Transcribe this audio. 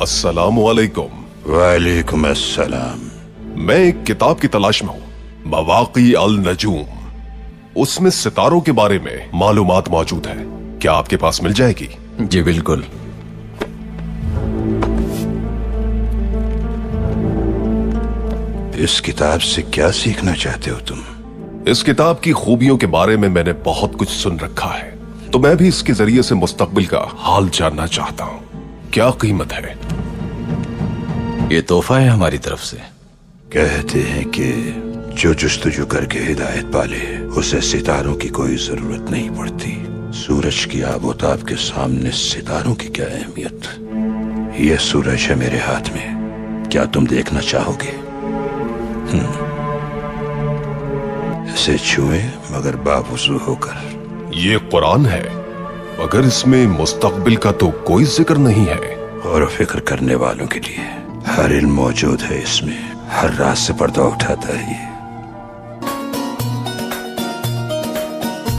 السلام علیکم۔ وعلیکم السلام۔ میں ایک کتاب کی تلاش میں ہوں۔ مواقی النجوم۔ اس میں ستاروں کے بارے میں معلومات موجود ہے کیا آپ کے پاس مل جائے گی؟ جی بالکل۔ اس کتاب سے کیا سیکھنا چاہتے ہو تم؟ اس کتاب کی خوبیوں کے بارے میں میں نے بہت کچھ سن رکھا ہے۔ تو میں بھی اس کے ذریعے سے مستقبل کا حال جاننا چاہتا ہوں۔ کیا قیمت ہے؟ یہ تحفہ ہے ہماری طرف سے۔ کہتے ہیں کہ جو جستجو کر کے ہدایت پالے اسے ستاروں کی کوئی ضرورت نہیں پڑتی۔ سورج کی آب و تاب کے سامنے ستاروں کی کیا اہمیت؟ یہ سورج ہے میرے ہاتھ میں۔ کیا تم دیکھنا چاہو گے؟ اسے چھوئے مگر باوضو ہو کر۔ یہ قرآن ہے۔ مگر اس میں مستقبل کا تو کوئی ذکر نہیں ہے۔ اور فکر کرنے والوں کے لیے۔ ہر علم موجود ہے اس میں۔ ہر راز سے پردہ اٹھاتا ہے یہ۔